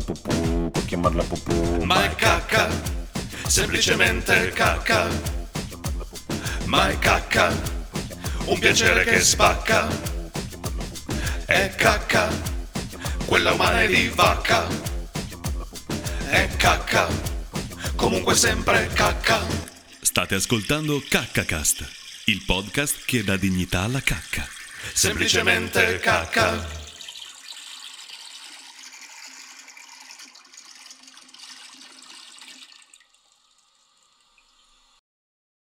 pupù, puoi chiamarla pupù. Ma è cacca, semplicemente cacca. Ma è cacca, un piacere che spacca. È cacca, quella umana è di vacca. È cacca, comunque sempre cacca. State ascoltando Caccacast, il podcast che dà dignità alla cacca. Semplicemente cacca.